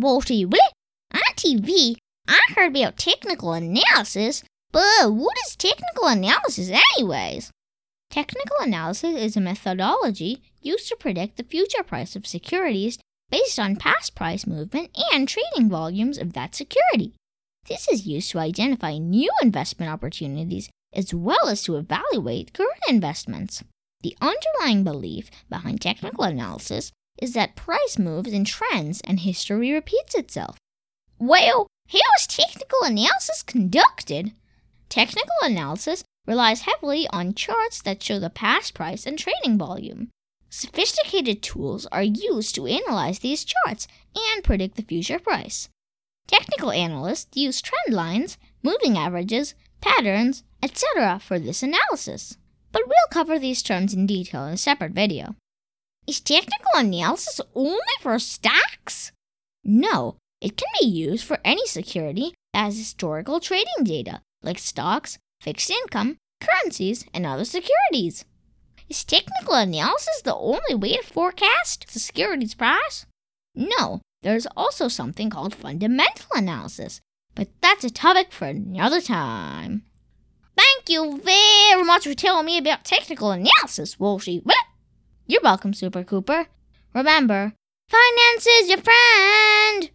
Walty, will it? On TV, I heard about technical analysis, but what is technical analysis, anyways? Technical analysis is a methodology used to predict the future price of securities based on past price movement and trading volumes of that security. This is used to identify new investment opportunities as well as to evaluate current investments. The underlying belief behind technical analysis is that price moves in trends and history repeats itself. Well, how is technical analysis conducted? Technical analysis relies heavily on charts that show the past price and trading volume. Sophisticated tools are used to analyze these charts and predict the future price. Technical analysts use trend lines, moving averages, patterns, etc. for this analysis. But we'll cover these terms in detail in a separate video. Is technical analysis only for stocks? No, it can be used for any security as historical trading data, like stocks, fixed income, currencies, and other securities. Is technical analysis the only way to forecast the securities price? No, there's also something called fundamental analysis, but that's a topic for another time. Thank you very much for telling me about technical analysis, Walshy. You're welcome, Super Cooper. Remember, finance is your friend!